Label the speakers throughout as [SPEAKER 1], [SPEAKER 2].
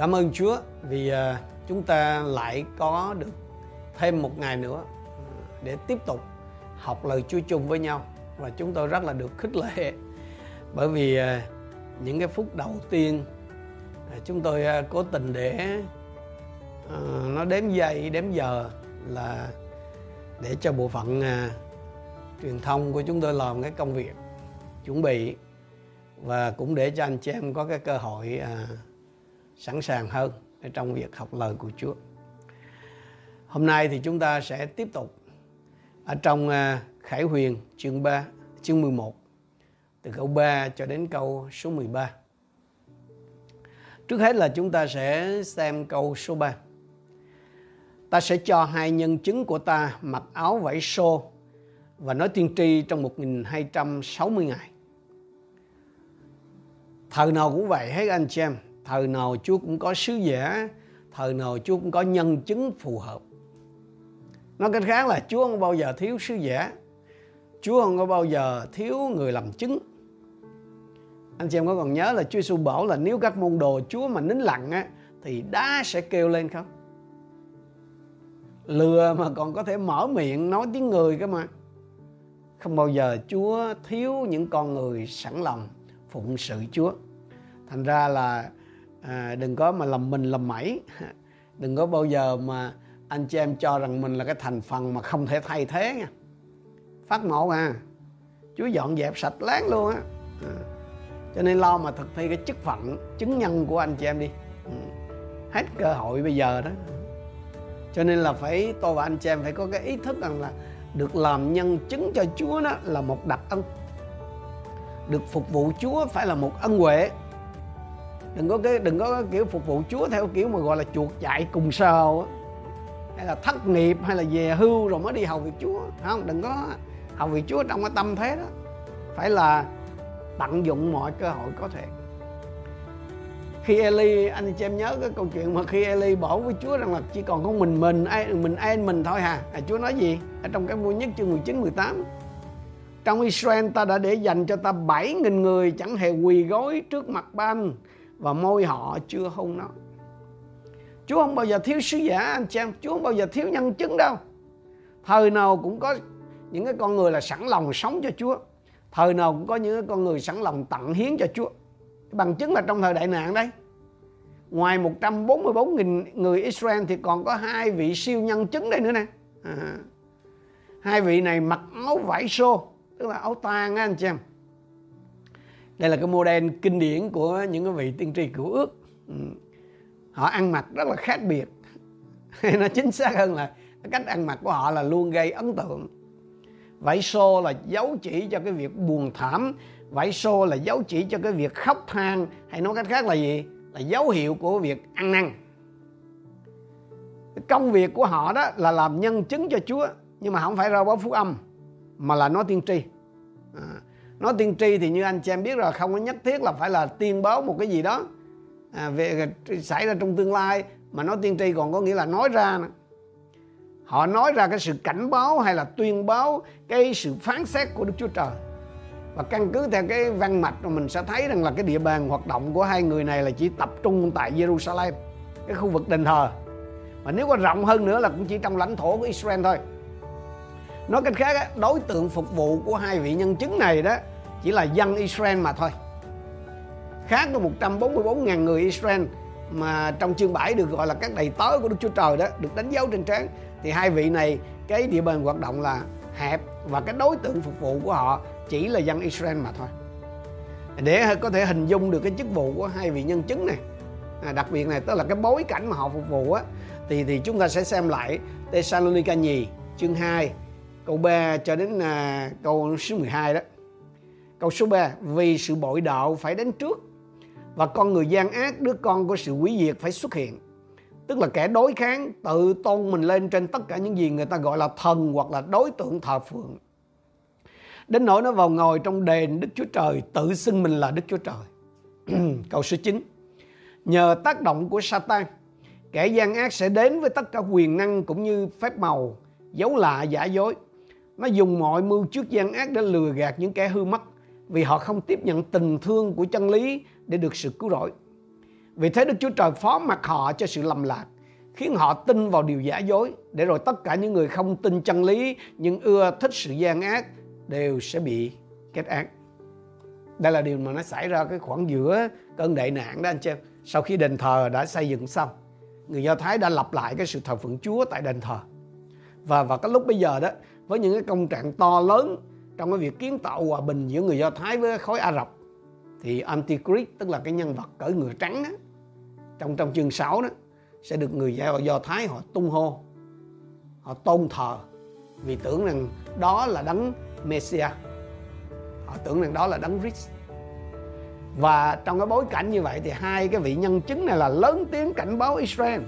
[SPEAKER 1] Cảm ơn Chúa vì ờ, chúng ta lại có được thêm một ngày nữa ờ, để tiếp tục học lời Chúa chung với nhau. Và chúng tôi rất là được khích lệ bởi vì ờ, những cái phút đầu tiên chúng tôi cố tình để nó đếm giây đếm giờ là để cho bộ phận truyền thông của chúng tôi làm cái công việc chuẩn bị và cũng để cho anh chị em có cái cơ hội à, sẵn sàng hơn trong việc học lời của Chúa. Hôm nay thì chúng ta sẽ tiếp tục ở trong à, Khải Huyền chương 3, chương 11 từ câu 3 cho đến câu số 13. Trước hết là chúng ta sẽ xem câu số 3. Ta sẽ cho hai nhân chứng của ta mặc áo vải xô và nói tiên tri trong 1260 ngày. Thời nào cũng vậy hết anh chị em. Thời nào Chúa cũng có sứ giả, thời nào Chúa cũng có nhân chứng phù hợp. Nói cách khác là Chúa không bao giờ thiếu sứ giả. Chúa không có bao giờ thiếu người làm chứng. Anh chị em có còn nhớ là Chúa Giêsu bảo là nếu các môn đồ Chúa mà nín lặng á, thì đá sẽ kêu lên không? Lừa mà còn có thể mở miệng nói tiếng người cơ mà không bao giờ Chúa thiếu những con người sẵn lòng phụng sự Chúa thành ra là à, đừng có mà lầm mình lầm mẩy. Đừng có bao giờ mà anh chị em cho rằng mình là cái thành phần mà không thể thay thế nha. Phát mộ à. Chúa dọn dẹp sạch láng luôn á. À. cho nên lo mà thực thi cái chức phận chứng nhân của anh chị em đi. Ừ. hết cơ hội bây giờ đó. Cho nên là phải tôi và anh chị em phải có cái ý thức rằng là được làm nhân chứng cho Chúa đó là một đặc ân. Được phục vụ Chúa phải là một ân huệ đừng có cái đừng có cái kiểu phục vụ Chúa theo kiểu mà gọi là chuột chạy cùng sào hay là thất nghiệp hay là về hưu rồi mới đi hầu việc Chúa. Không đừng có hầu việc Chúa trong cái tâm thế đó. Phải là tận dụng mọi cơ hội có thể. Khi Eli anh chị em nhớ cái câu chuyện mà khi Eli bỏ với Chúa rằng là chỉ còn có mình mình ai mình ai mình thôi hà à, Chúa nói gì? Ở trong cái vua nhất chương 19 18 trong Israel ta đã để dành cho ta 7.000 người chẳng hề quỳ gối trước mặt ban và môi họ chưa hôn nó. Chúa không bao giờ thiếu sứ giả anh chị em, Chúa không bao giờ thiếu nhân chứng đâu. Thời nào cũng có những cái con người là sẵn lòng sống cho Chúa. Thời nào cũng có những cái con người sẵn lòng tặng hiến cho Chúa. Bằng chứng là trong thời đại nạn đây, ngoài 144.000 người Israel thì còn có hai vị siêu nhân chứng đây nữa nè. À. hai vị này mặc áo vải xô, tức là áo tang á anh chị em đây là cái model kinh điển của những cái vị tiên tri cửu ước. Ừ. Họ ăn mặc rất là khác biệt. Nó chính xác hơn là cách ăn mặc của họ là luôn gây ấn tượng. Vải xô là dấu chỉ cho cái việc buồn thảm. Vải xô là dấu chỉ cho cái việc khóc than. Hay nói cách khác là gì? Là dấu hiệu của việc ăn năn. Công việc của họ đó là làm nhân chứng cho Chúa, nhưng mà không phải ra báo phúc âm, mà là nói tiên tri nói tiên tri thì như anh chị em biết rồi không có nhất thiết là phải là tiên báo một cái gì đó. À, về à, xảy ra trong tương lai mà nói tiên tri còn có nghĩa là nói ra nữa. họ nói ra cái sự cảnh báo hay là tuyên báo cái sự phán xét của Đức Chúa Trời. Và căn cứ theo cái văn mạch mà mình sẽ thấy rằng là cái địa bàn hoạt động của hai người này là chỉ tập trung tại Jerusalem cái khu vực đền thờ. Mà nếu có rộng hơn nữa là cũng chỉ trong lãnh thổ của Israel thôi. Nói cách khác đối tượng phục vụ của hai vị nhân chứng này đó chỉ là dân Israel mà thôi. Khác với 144.000 người Israel mà trong chương 7 được gọi là các đầy tớ của Đức Chúa Trời đó được đánh dấu trên trán thì hai vị này cái địa bàn hoạt động là hẹp và cái đối tượng phục vụ của họ chỉ là dân Israel mà thôi. Để có thể hình dung được cái chức vụ của hai vị nhân chứng này à, đặc biệt này tức là cái bối cảnh mà họ phục vụ á thì thì chúng ta sẽ xem lại Thessalonica nhì chương 2 câu 3 cho đến à, câu số 12 đó câu số 3 vì sự bội đạo phải đến trước và con người gian ác đứa con của sự quý diệt phải xuất hiện tức là kẻ đối kháng tự tôn mình lên trên tất cả những gì người ta gọi là thần hoặc là đối tượng thờ phượng Đến nỗi nó vào ngồi trong đền Đức Chúa Trời tự xưng mình là Đức Chúa Trời. Câu số 9. Nhờ tác động của Satan, kẻ gian ác sẽ đến với tất cả quyền năng cũng như phép màu, dấu lạ giả dối. Nó dùng mọi mưu trước gian ác để lừa gạt những kẻ hư mất vì họ không tiếp nhận tình thương của chân lý để được sự cứu rỗi. vì thế Đức Chúa Trời phó mặc họ cho sự lầm lạc, khiến họ tin vào điều giả dối, để rồi tất cả những người không tin chân lý nhưng ưa thích sự gian ác đều sẽ bị kết án đây là điều mà nó xảy ra cái khoảng giữa cơn đại nạn đó, anh chị em. Sau khi đền thờ đã xây dựng xong, người do thái đã lập lại cái sự thờ phượng chúa tại đền thờ. Và vào cái lúc bây giờ đó, với những cái công trạng to lớn trong cái việc kiến tạo hòa bình giữa người do thái với khối ả rập thì antichrist tức là cái nhân vật cởi ngựa trắng đó, trong trong chương 6 đó sẽ được người do, do thái họ tung hô họ tôn thờ vì tưởng rằng đó là đấng Messiah họ tưởng rằng đó là đấng Christ. Và trong cái bối cảnh như vậy thì hai cái vị nhân chứng này là lớn tiếng cảnh báo Israel.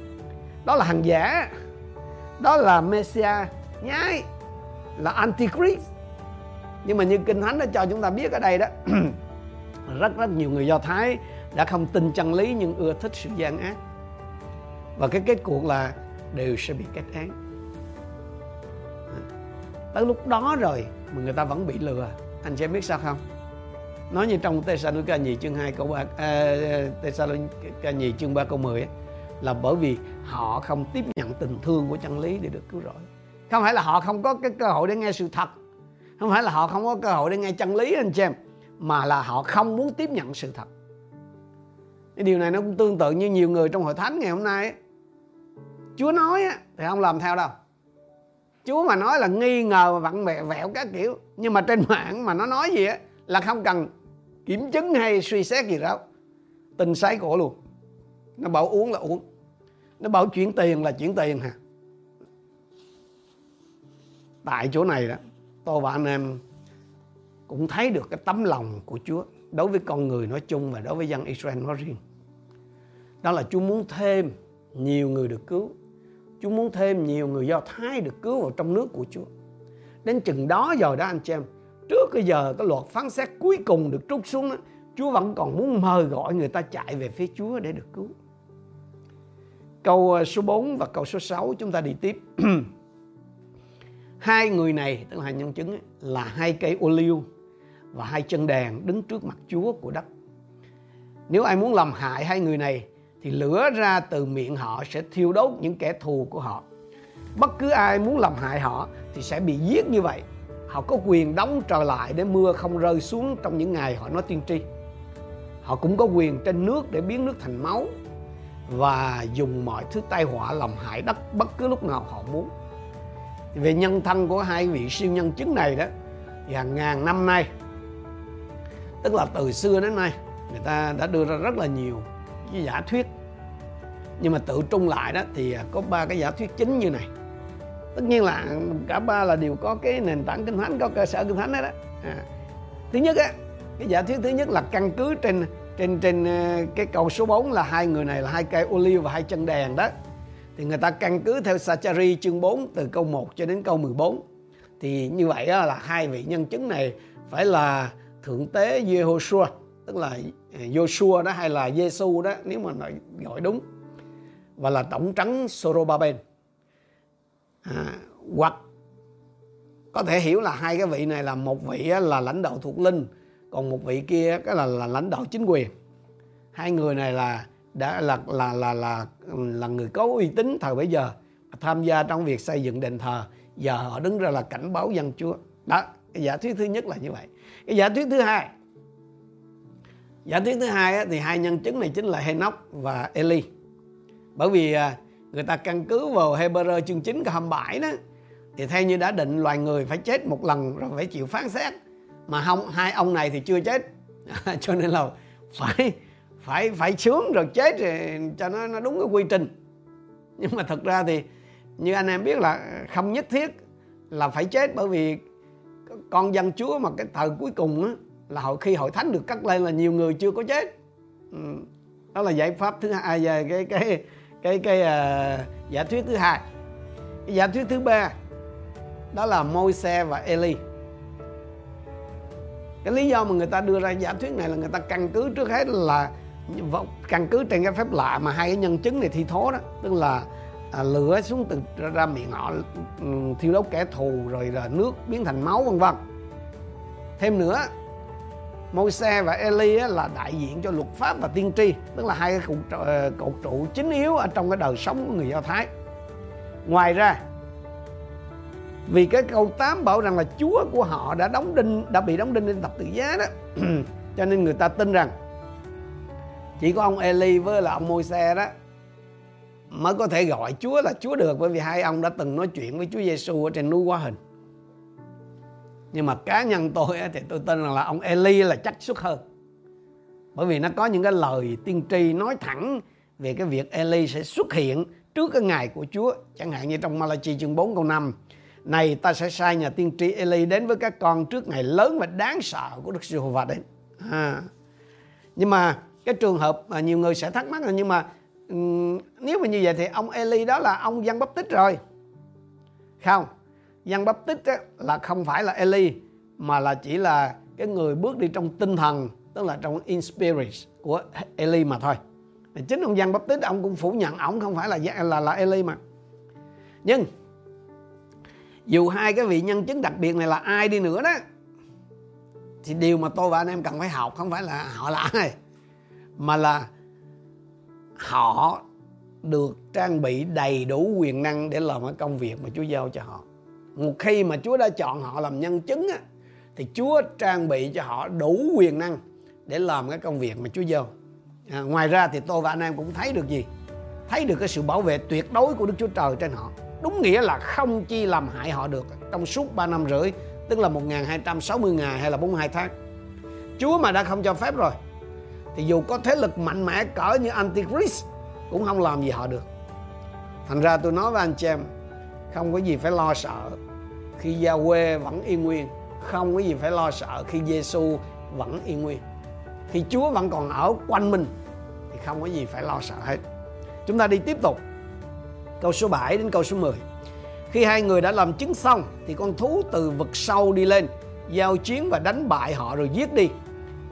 [SPEAKER 1] Đó là hàng giả đó là Messiah nhái là Antichrist nhưng mà như kinh thánh đã cho chúng ta biết ở đây đó rất rất nhiều người do thái đã không tin chân lý nhưng ưa thích sự gian ác. Và cái kết cuộc là đều sẽ bị kết án. Tới lúc đó rồi mà người ta vẫn bị lừa. Anh sẽ biết sao không? Nói như trong Thessalonica nhì chương 2 câu 3 à, ca nhì chương 3 câu 10 ấy, là bởi vì họ không tiếp nhận tình thương của chân lý để được cứu rỗi. Không phải là họ không có cái cơ hội để nghe sự thật không phải là họ không có cơ hội để nghe chân lý anh chị em mà là họ không muốn tiếp nhận sự thật. Cái điều này nó cũng tương tự như nhiều người trong hội thánh ngày hôm nay ấy. Chúa nói ấy, thì không làm theo đâu. Chúa mà nói là nghi ngờ và vặn vẹo vẹo các kiểu. Nhưng mà trên mạng mà nó nói gì á là không cần kiểm chứng hay suy xét gì đâu. Tình sái cổ luôn. Nó bảo uống là uống. Nó bảo chuyển tiền là chuyển tiền hả? Tại chỗ này đó tôi và anh em cũng thấy được cái tấm lòng của Chúa đối với con người nói chung và đối với dân Israel nói riêng. Đó là Chúa muốn thêm nhiều người được cứu. Chúa muốn thêm nhiều người Do Thái được cứu vào trong nước của Chúa. Đến chừng đó giờ đó anh chị em, trước cái giờ cái luật phán xét cuối cùng được trút xuống đó, Chúa vẫn còn muốn mời gọi người ta chạy về phía Chúa để được cứu. Câu ờ, số 4 và câu số 6 chúng ta đi tiếp. hai người này tức là hai nhân chứng ấy, là hai cây ô liu và hai chân đèn đứng trước mặt Chúa của đất. Nếu ai muốn làm hại hai người này thì lửa ra từ miệng họ sẽ thiêu đốt những kẻ thù của họ. Bất cứ ai muốn làm hại họ thì sẽ bị giết như vậy. Họ có quyền đóng trở lại để mưa không rơi xuống trong những ngày họ nói tiên tri. Họ cũng có quyền trên nước để biến nước thành máu và dùng mọi thứ tai họa làm hại đất bất cứ lúc nào họ muốn. Về nhân thân của hai vị siêu nhân chứng này đó thì hàng ngàn năm nay tức là từ xưa đến nay người ta đã đưa ra rất là nhiều cái giả thuyết nhưng mà tự trung lại đó thì có ba cái giả thuyết chính như này tất nhiên là cả ba là đều có cái nền tảng kinh thánh có cơ sở kinh thánh đó, đó. À. thứ nhất á cái giả thuyết thứ nhất là căn cứ trên trên trên ờ, cái câu số 4 là hai người này là hai cây ô liu và hai chân đèn đó thì người ta căn cứ theo Sachari chương 4 từ câu 1 cho đến câu 14 thì như vậy là hai vị nhân chứng này phải là thượng tế Jehoshua tức là à, Joshua đó hay là Giêsu đó nếu mà nói gọi đúng. Và là tổng trắng Sorobaben à, hoặc có thể hiểu là hai cái vị này là một vị là lãnh đạo thuộc linh còn một vị kia cái là là lãnh đạo chính quyền. Hai người này là đã là là là là là người có uy tín thời bấy giờ tham gia trong việc xây dựng đền thờ, giờ họ đứng ra là cảnh báo dân chúa. Đó, cái giả thuyết thứ nhất là như vậy. Cái giả thuyết thứ hai, giả thuyết thứ hai thì hai nhân chứng này chính là Henoch và Eli. Bởi vì à, người ta căn cứ vào Hebrew chương 9 câu 27 đó, thì theo như đã định, loài người phải chết một lần rồi phải chịu phán xét. Mà không hai ông này thì chưa chết. Cho nên là phải phải phải sướng rồi chết rồi cho nó nó đúng cái quy trình. Nhưng mà thật ra thì như anh em biết là không nhất thiết là phải chết bởi vì con dân chúa mà cái thời cuối cùng á, là hội khi hội thánh được cắt lên là nhiều người chưa có chết. Ừ. đó là giải pháp thứ hai à, về cái cái cái cái uh, giả thuyết thứ hai. Cái giả thuyết thứ ba đó là Môi-se và Eli. Cái lý do mà người ta đưa ra giả thuyết này là người ta căn cứ trước hết là căn cứ trên cái phép lạ mà hai cái nhân chứng này thi thố đó tức là à, lửa xuống từ ra, ra miệng họ ừ, thiêu đốt kẻ thù rồi là nước biến thành máu vân vân. Thêm nữa Môi-se và Eli là đại diện cho luật pháp và tiên tri tức là hai cái cột, trụ, ờ, cột trụ chính yếu ở trong cái đời sống của người Do Thái. Ngoài ra vì cái câu 8 bảo rằng là Chúa của họ đã đóng đinh đã bị đóng đinh trên thập tự giá đó cho nên người ta tin rằng chỉ có ông Eli với là ông Môi-se đó mới có thể gọi Chúa là Chúa được, bởi vì hai ông đã từng nói chuyện với Chúa Giêsu ở trên núi Quá Hình. Nhưng mà cá nhân tôi thì tôi tin rằng là ông Eli là chắc xuất hơn. Bởi vì nó có những cái lời tiên tri nói thẳng về cái việc Eli sẽ xuất hiện trước cái ngày của Chúa. Chẳng hạn như trong Malachi chương 4 câu 5 này, ta sẽ sai nhà tiên tri Eli đến với các con trước ngày lớn và đáng sợ của Đức Giê-hô-va đến. À. nhưng mà cái trường hợp mà nhiều người sẽ thắc mắc là nhưng mà ừ, nếu mà như vậy thì ông Eli đó là ông dân bắp tích rồi. Không dân bắp tích là không phải là Eli, mà là chỉ là cái người bước đi trong tinh thần, tức là trong in spirit của Eli mà thôi. Chính ông dân bắp tích ông cũng phủ nhận, ông không phải là là là Eli mà. Nhưng, dù hai cái vị nhân chứng đặc biệt này là ai đi nữa đó, thì điều mà tôi và anh em cần phải học không phải là họ là ai mà là họ được trang bị đầy đủ quyền năng để làm cái công việc mà Chúa giao cho họ. Một khi mà Chúa đã chọn họ làm nhân chứng á, thì Chúa trang bị cho họ đủ quyền năng để làm cái công việc mà Chúa giao. À, ngoài ra thì tôi và anh em cũng thấy được gì? Thấy được cái sự bảo vệ tuyệt đối của Đức Chúa Trời trên họ. Đúng nghĩa là không chi làm hại họ được trong suốt 3 năm rưỡi, tức là 1260 ngày hay là 42 tháng. Chúa mà đã không cho phép rồi thì dù có thế lực mạnh mẽ cỡ như Antichrist, cũng không làm gì họ được. Thành ra tôi nói với anh chị em, không có gì phải lo sợ khi gia quê vẫn yên nguyên. Không có gì phải lo sợ khi Giêsu vẫn yên nguyên. Khi Chúa vẫn còn ở quanh mình, thì không có gì phải lo sợ hết. Chúng ta đi tiếp tục. Câu số 7 đến câu số 10 khi hai người đã làm chứng xong, thì con thú từ vực sâu đi lên, giao chiến và đánh bại họ rồi giết đi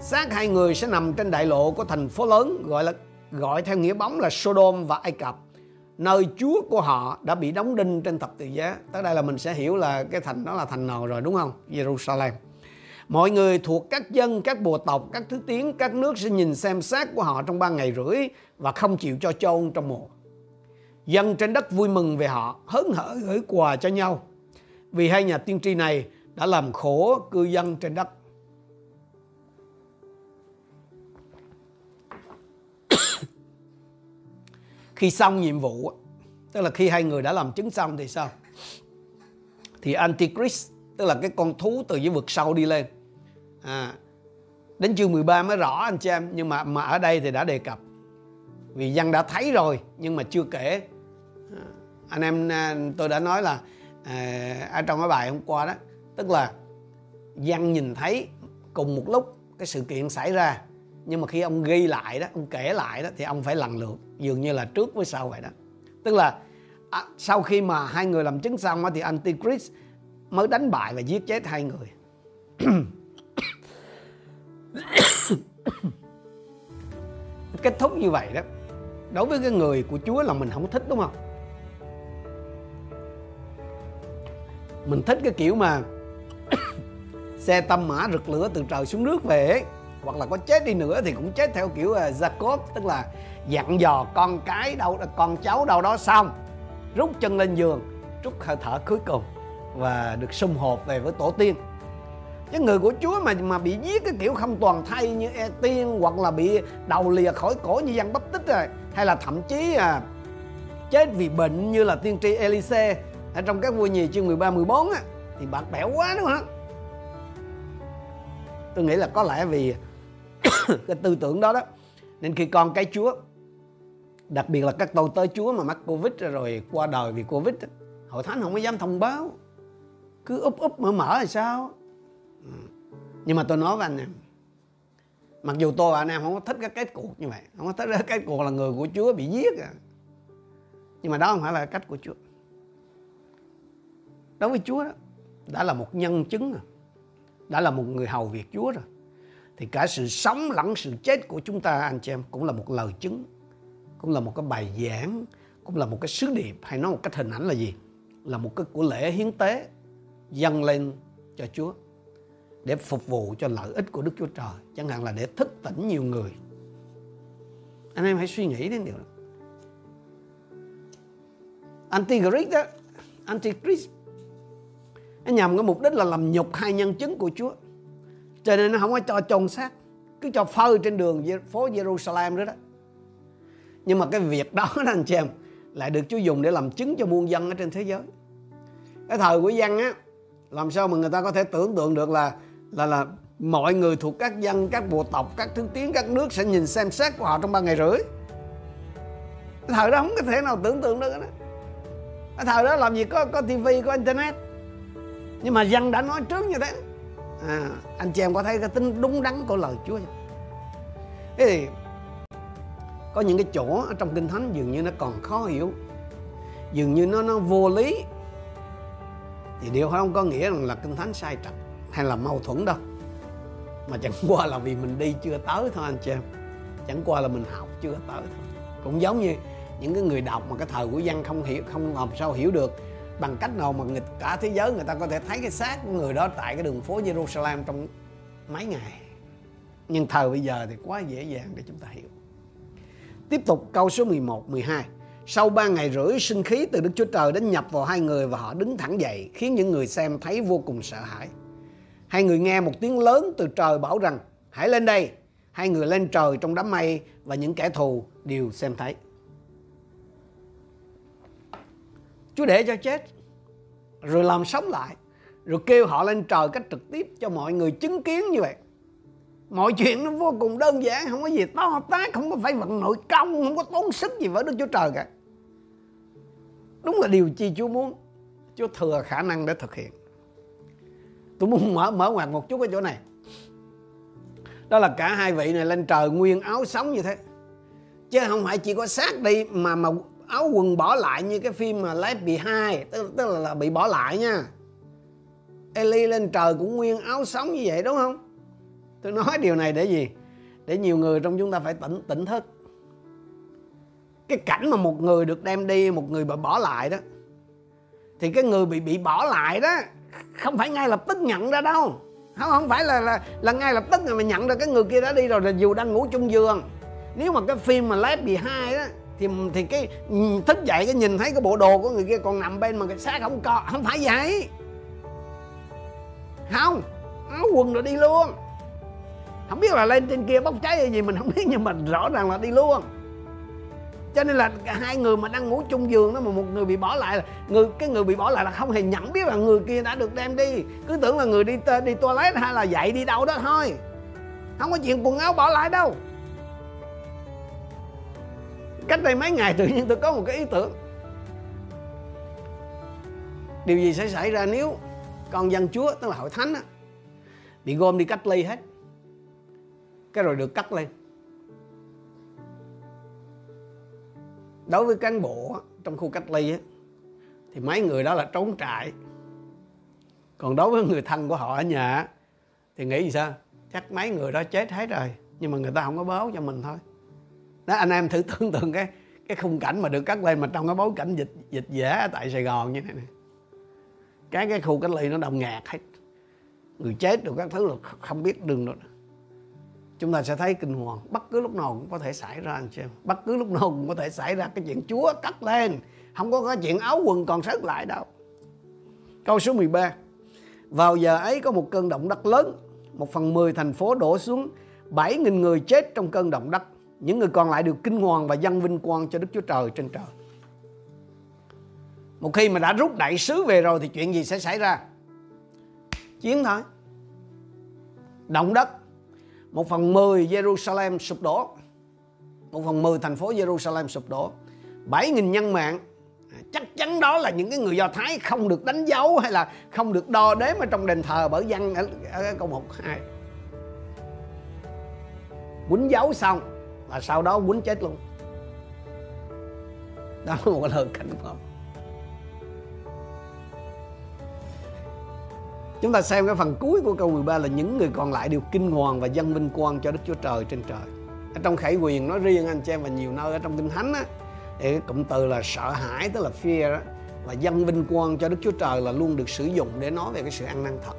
[SPEAKER 1] xác hai người sẽ nằm trên đại lộ của thành phố lớn gọi là gọi theo nghĩa bóng là Sodom và Ai Cập nơi Chúa của họ đã bị đóng đinh trên thập tự giá. Tới đây là mình sẽ hiểu là cái thành đó là thành nào rồi đúng không? Jerusalem. Mọi người thuộc các dân, các bộ tộc, các thứ tiếng, các nước sẽ nhìn xem xác của họ trong ba ngày rưỡi và không chịu cho chôn trong mùa. Dân trên đất vui mừng về họ, hớn hở gửi quà cho nhau. Vì hai nhà tiên tri này đã làm khổ cư dân trên đất. Khi xong nhiệm vụ tức là khi hai người đã làm chứng xong thì sao? Thì antichrist tức là cái con thú từ dưới vực sâu đi lên. À, đến chương 13 mới rõ anh chị em nhưng mà mà ở đây thì đã đề cập. Vì dân đã thấy rồi nhưng mà chưa kể. À, anh em à, tôi đã nói là à, ở trong cái bài hôm qua đó tức là dân nhìn thấy cùng một lúc cái sự kiện xảy ra. Nhưng mà khi ông ghi lại đó ông kể lại đó thì ông phải lần lượt dường như là trước với sau vậy đó. Tức là à, sau khi mà hai người làm chứng xong thì antichrist mới đánh bại và giết chết hai người. Kết thúc như vậy đó. Đối với cái người của Chúa là mình không thích đúng không? Mình thích cái kiểu mà xe tâm mã rực lửa từ trời xuống nước về ấy hoặc là có chết đi nữa thì cũng chết theo kiểu à, uh, Jacob tức là dặn dò con cái đâu con cháu đâu đó xong rút chân lên giường rút hơi thở cuối cùng và được sum họp về với tổ tiên chứ người của Chúa mà mà bị giết cái kiểu không toàn thay như e tiên hoặc là bị đầu lìa khỏi cổ như dân bắp tích rồi hay là thậm chí à, chết vì bệnh như là tiên tri Elise ở trong các vua nhì chương 13 14 á thì bạc bẽo quá đúng không? Tôi nghĩ là có lẽ vì cái tư tưởng đó đó. Nên khi con cái Chúa, đặc biệt là các tôi tới Chúa mà mắc Covid rồi, qua đời vì Covid hội thánh không có dám thông báo. Cứ úp úp mở mở là sao? Ừ. Nhưng mà tôi nói với anh em, mặc dù tôi và anh em không có thích cái kết cuộc như vậy, không có thích cái kết cuộc là người của Chúa bị giết à. nhưng mà đó không phải là cách của Chúa. Đối với Chúa đó, đã là một nhân chứng rồi, đã là một người hầu việc Chúa rồi thì cả sự sống lẫn sự chết của chúng ta, anh chị em, cũng là một lời chứng, cũng là một cái bài giảng, cũng là một cái sứ điệp. Hay nói một cách hình ảnh là gì? Là một cái của lễ hiến tế dâng lên cho Chúa để phục vụ cho lợi ích của Đức Chúa Trời. Chẳng hạn là để thức tỉnh nhiều người. Anh em hãy suy nghĩ đến điều đó. Antichrist đó, Antichrist, nó nhằm cái mục đích là làm nhục hai nhân chứng của Chúa cho nên nó không có cho chôn xác. Cứ cho phơi trên đường phố Jerusalem đó đó. Nhưng mà cái việc đó đó, anh chị em, lại được Chúa dùng để làm chứng cho muôn dân ở trên thế giới. Cái thời của dân á, làm sao mà người ta có thể tưởng tượng được là là là mọi người thuộc các dân, các bộ tộc, các thứ tiếng, các nước sẽ nhìn xem xét của họ trong ba ngày rưỡi. Cái thời đó không có thể nào tưởng tượng được đó cái thời đó làm gì có có tivi có internet. Nhưng mà dân đã nói trước như thế à, anh chị em có thấy cái tính đúng đắn của lời Chúa không? Thế thì có những cái chỗ ở trong kinh thánh dường như nó còn khó hiểu. Dường như nó nó vô lý. Thì điều không có nghĩa rằng là kinh thánh sai trật hay là mâu thuẫn đâu. Mà chẳng qua là vì mình đi chưa tới thôi anh chị em. Chẳng qua là mình học chưa tới thôi. Cũng giống như những cái người đọc mà cái thời của dân không hiểu không làm sao hiểu được bằng cách nào mà người, cả thế giới người ta có thể thấy cái xác của người đó tại cái đường phố Jerusalem trong mấy ngày. Nhưng thời bây giờ thì quá dễ dàng để chúng ta hiểu. Tiếp tục câu số 11 12 sau ba ngày rưỡi sinh khí từ Đức Chúa Trời đến nhập vào hai người và họ đứng thẳng dậy khiến những người xem thấy vô cùng sợ hãi. Hai người nghe một tiếng lớn từ trời bảo rằng hãy lên đây. Hai người lên trời trong đám mây và những kẻ thù đều xem thấy. Chúa để cho chết, rồi làm sống lại, rồi kêu họ lên trời cách trực tiếp cho mọi người chứng kiến như vậy. Mọi chuyện nó vô cùng đơn giản, không có gì to tác không có phải vận nội công, không có tốn sức gì với đức chúa trời cả. Đúng là điều chi chúa muốn, chúa thừa khả năng để thực hiện. Tôi muốn mở mở ngoặt một chút ở chỗ này. Đó là cả hai vị này lên trời nguyên áo sống như thế. Chứ không phải chỉ có xác đi mà mà áo quần bỏ lại như cái phim mà Left Behind tức, tức là, là bị bỏ lại nha. Eli lên trời cũng nguyên áo sống như vậy đúng không? Tôi nói điều này để gì? Để nhiều người trong chúng ta phải tỉnh tỉnh thức. Cái cảnh mà một người được đem đi một người bị bỏ lại đó thì cái người bị bị bỏ lại đó không phải ngay lập tức nhận ra đâu. Không không phải là là là ngay lập tức mà nhận ra cái người kia đã đi rồi là dù đang ngủ chung giường. Nếu mà cái phim mà Left Behind đó thì thì cái thức dậy cái nhìn thấy cái bộ đồ của người kia còn nằm bên mà cái xác không có không phải vậy. Không, áo quần rồi đi luôn. Không biết là lên trên kia bốc cháy hay gì, mình không biết, nhưng mà rõ ràng là đi luôn. Cho nên là hai người mà đang ngủ chung giường đó mà một người bị bỏ lại là, người, cái người bị bỏ lại là không hề nhận biết là người kia đã được đem đi. Cứ tưởng là người đi đi toilet hay là dậy đi đâu đó thôi. Không có chuyện quần áo bỏ lại đâu cách đây mấy ngày tự nhiên tôi có một cái ý tưởng. Điều gì sẽ xảy ra nếu con dân chúa tức là hội thánh á, bị gom đi cách ly hết? Cái rồi được cắt lên. Đối với cán bộ trong khu cách ly á, thì mấy người đó là trốn trại. Còn đối với người thân của họ ở nhà thì nghĩ gì sao? Chắc mấy người đó chết hết rồi nhưng mà người ta không có báo cho mình thôi đó, anh em thử tưởng tượng cái cái khung cảnh mà được cắt lên mà trong cái bối cảnh dịch dịch dễ tại Sài Gòn như thế này. Cái cái khu cách ly nó đồng ngạt hết. Người chết được các thứ là không biết đường đó. Chúng ta sẽ thấy kinh hoàng. Bất cứ lúc nào cũng có thể xảy ra, anh chị em. Bất cứ lúc nào cũng có thể xảy ra cái chuyện Chúa cắt lên. Không có cái chuyện áo quần còn sót lại đâu. Câu số 13 vào giờ ấy có một cơn động đất lớn. Một phần mười thành phố đổ xuống. Bảy nghìn người chết trong cơn động đất những người còn lại đều kinh hoàng và dân vinh quang cho Đức Chúa Trời trên trời. Một khi mà đã rút đại sứ về rồi thì chuyện gì sẽ xảy ra? Chiến thôi. Động đất. Một phần mười Jerusalem sụp đổ. Một phần mười thành phố Jerusalem sụp đổ. Bảy nghìn nhân mạng. Chắc chắn đó là những cái người Do Thái không được đánh dấu hay là không được đo đếm ở trong đền thờ bởi dân ở, ở câu 1, 2. Quýnh dấu xong và sau đó quýnh chết luôn đó là một lời cảnh báo Chúng ta xem cái phần cuối của câu 13 là những người còn lại đều kinh hoàng và dân vinh quang cho Đức Chúa Trời trên trời. Ở trong Khải Quyền nói riêng anh chị em và nhiều nơi ở trong Kinh Thánh á, thì cái cụm từ là sợ hãi tức là fear đó, và dân vinh quang cho Đức Chúa Trời là luôn được sử dụng để nói về cái sự ăn năn thật.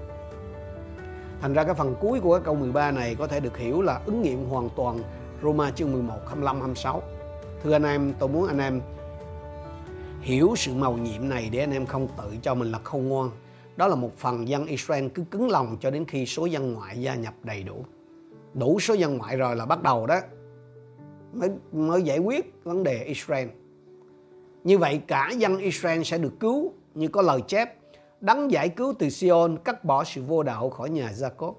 [SPEAKER 1] Thành ra cái phần cuối của cái câu 13 này có thể được hiểu là ứng nghiệm hoàn toàn Roma chương 11, 25, 26. Thưa anh em, tôi muốn anh em hiểu sự màu nhiệm này để anh em không tự cho mình là khôn ngoan. Đó là một phần dân Israel cứ cứng lòng cho đến khi số dân ngoại gia nhập đầy đủ. Đủ số dân ngoại rồi là bắt đầu đó mới, mới giải quyết vấn đề Israel. Như vậy cả dân Israel sẽ được cứu như có lời chép đấng giải cứu từ Sion cắt bỏ sự vô đạo khỏi nhà Jacob.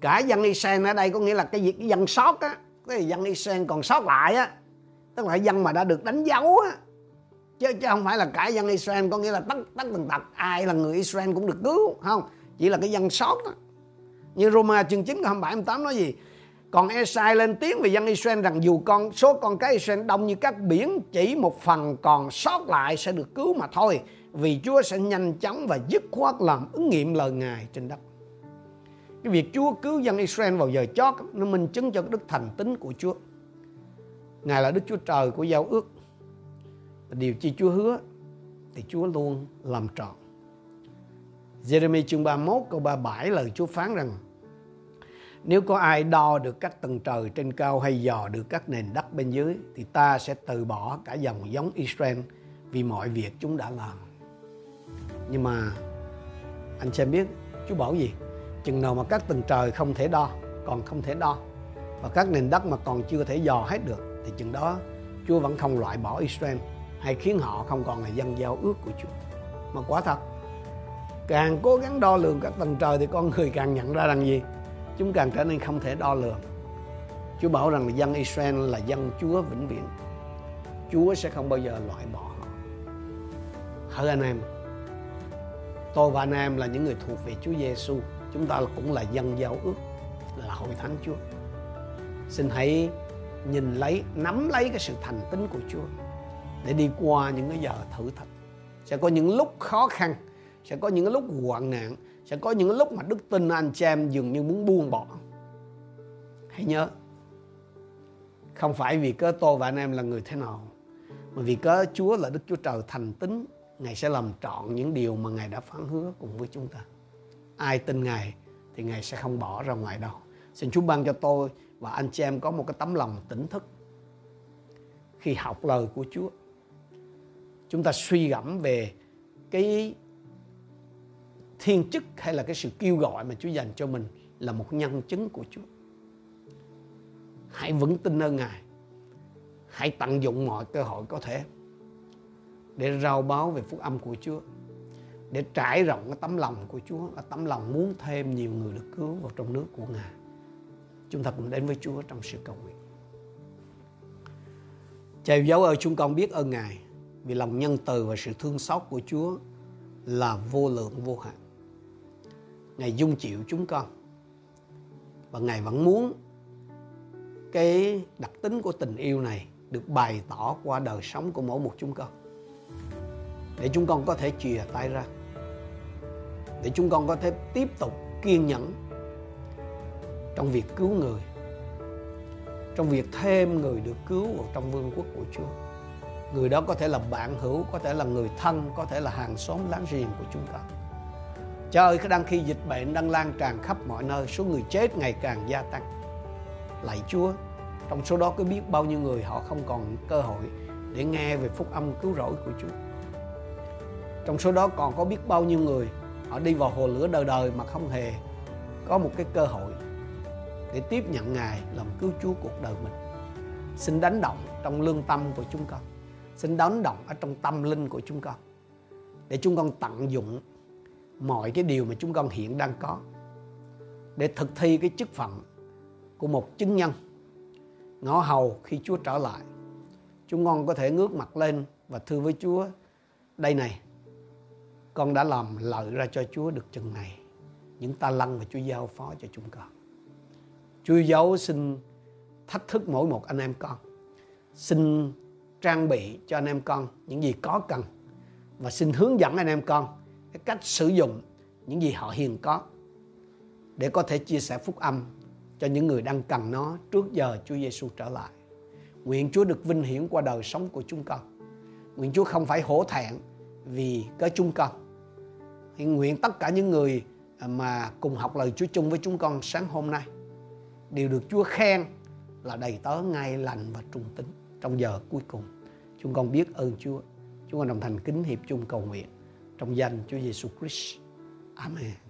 [SPEAKER 1] Cả dân Israel ở đây có nghĩa là cái, việc dân sót á, cái dân Israel còn sót lại á, tức là dân mà đã được đánh dấu á. Chứ, chứ không phải là cả dân Israel có nghĩa là tất tất tần tật ai là người Israel cũng được cứu không chỉ là cái dân sót đó. như Roma chương 9 câu 27 28 nói gì còn Esai lên tiếng về dân Israel rằng dù con số con cái Israel đông như các biển chỉ một phần còn sót lại sẽ được cứu mà thôi vì Chúa sẽ nhanh chóng và dứt khoát làm ứng nghiệm lời Ngài trên đất. Cái việc Chúa cứu dân Israel vào giờ chót nó minh chứng cho đức thành tín của Chúa. Ngài là Đức Chúa Trời của giao ước. Điều chi Chúa hứa thì Chúa luôn làm trọn. Jeremy chương 31 câu 37 lời Chúa phán rằng, nếu có ai đo được các tầng trời trên cao hay dò được các nền đất bên dưới, thì ta sẽ từ bỏ cả dòng giống Israel vì mọi việc chúng đã làm. Nhưng mà anh xem biết Chúa bảo gì? Chừng nào mà các tầng trời không thể đo, còn không thể đo và các nền đất mà còn chưa thể dò hết được thì chừng đó Chúa vẫn không loại bỏ Israel hay khiến họ không còn là dân giao ước của Chúa. Mà quả thật, càng cố gắng đo lường các tầng trời thì con người càng nhận ra rằng gì? chúng càng trở nên không thể đo lường. Chúa bảo rằng là dân Israel là dân Chúa vĩnh viễn. Chúa sẽ không bao giờ loại bỏ họ. Hỡi anh em, tôi và anh em là những người thuộc về Chúa Giêsu. Chúng ta cũng là dân giao ước, là hội thánh Chúa. Xin hãy nhìn lấy, nắm lấy cái sự thành tín của Chúa để đi qua những cái giờ thử thách. Sẽ có những lúc khó khăn, sẽ có những lúc hoạn nạn, sẽ có những lúc mà đức tin anh chị em dường như muốn buông bỏ hãy nhớ không phải vì cớ tôi và anh em là người thế nào mà vì cớ Chúa là Đức Chúa Trời thành tín Ngài sẽ làm trọn những điều mà Ngài đã phán hứa cùng với chúng ta ai tin Ngài thì Ngài sẽ không bỏ ra ngoài đâu xin Chúa ban cho tôi và anh chị em có một cái tấm lòng tỉnh thức khi học lời của Chúa chúng ta suy gẫm về cái thiên chức hay là cái sự kêu gọi mà Chúa dành cho mình là một nhân chứng của Chúa. Hãy vững tin ơn Ngài. Hãy tận dụng mọi cơ hội có thể để rao báo về phúc âm của Chúa. Để trải rộng cái tấm lòng của Chúa, là tấm lòng muốn thêm nhiều người được cứu vào trong nước của Ngài. Chúng ta cùng đến với Chúa trong sự cầu nguyện. Cha dấu ơi, chúng con biết ơn Ngài vì lòng nhân từ và sự thương xót của Chúa là vô lượng, vô hạn. Ngài dung chịu chúng con. Và Ngài vẫn muốn cái đặc tính của tình yêu này được bày tỏ qua đời sống của mỗi một chúng con. Để chúng con có thể chìa tay ra. Để chúng con có thể tiếp tục kiên nhẫn trong việc cứu người. Trong việc thêm người được cứu vào trong vương quốc của Chúa. Người đó có thể là bạn hữu, có thể là người thân, có thể là hàng xóm láng giềng của chúng ta Cha ơi, đang khi dịch bệnh đang lan tràn khắp mọi nơi, số người chết ngày càng gia tăng. Lạy Chúa, trong số đó có biết bao nhiêu người họ không còn cơ hội để nghe về phúc âm cứu rỗi của Chúa. Trong số đó còn có biết bao nhiêu người họ đi vào hồ lửa đời đời mà không hề có một cái cơ hội để tiếp nhận Ngài làm cứu Chúa cuộc đời mình. Xin đánh động trong lương tâm của chúng con. Xin đánh động ở trong tâm linh của chúng con. Để chúng con tận dụng mọi cái điều mà chúng con hiện đang có để thực thi cái chức phận của một chứng nhân ngõ hầu khi Chúa trở lại chúng con có thể ngước mặt lên và thưa với Chúa, đây này con đã làm lợi ra cho Chúa được chừng này những ta lăng mà Chúa giao phó cho chúng con Chúa giáo xin thách thức mỗi một anh em con xin trang bị cho anh em con những gì có cần và xin hướng dẫn anh em con cái cách sử dụng những gì họ hiện có để có thể chia sẻ phúc âm cho những người đang cần nó trước giờ Chúa Giêsu trở lại. Nguyện Chúa được vinh hiển qua đời sống của chúng con. Nguyện Chúa không phải hổ thẹn vì có chúng con. Nguyện tất cả những người à, mà cùng học lời Chúa chung với chúng con sáng hôm nay đều được Chúa khen là đầy tớ ngay lành và trung tín trong giờ cuối cùng. Chúng con biết ơn Chúa. Chúng con đồng thành kính hiệp chung cầu nguyện trong danh Chúa Giêsu Christ. Amen.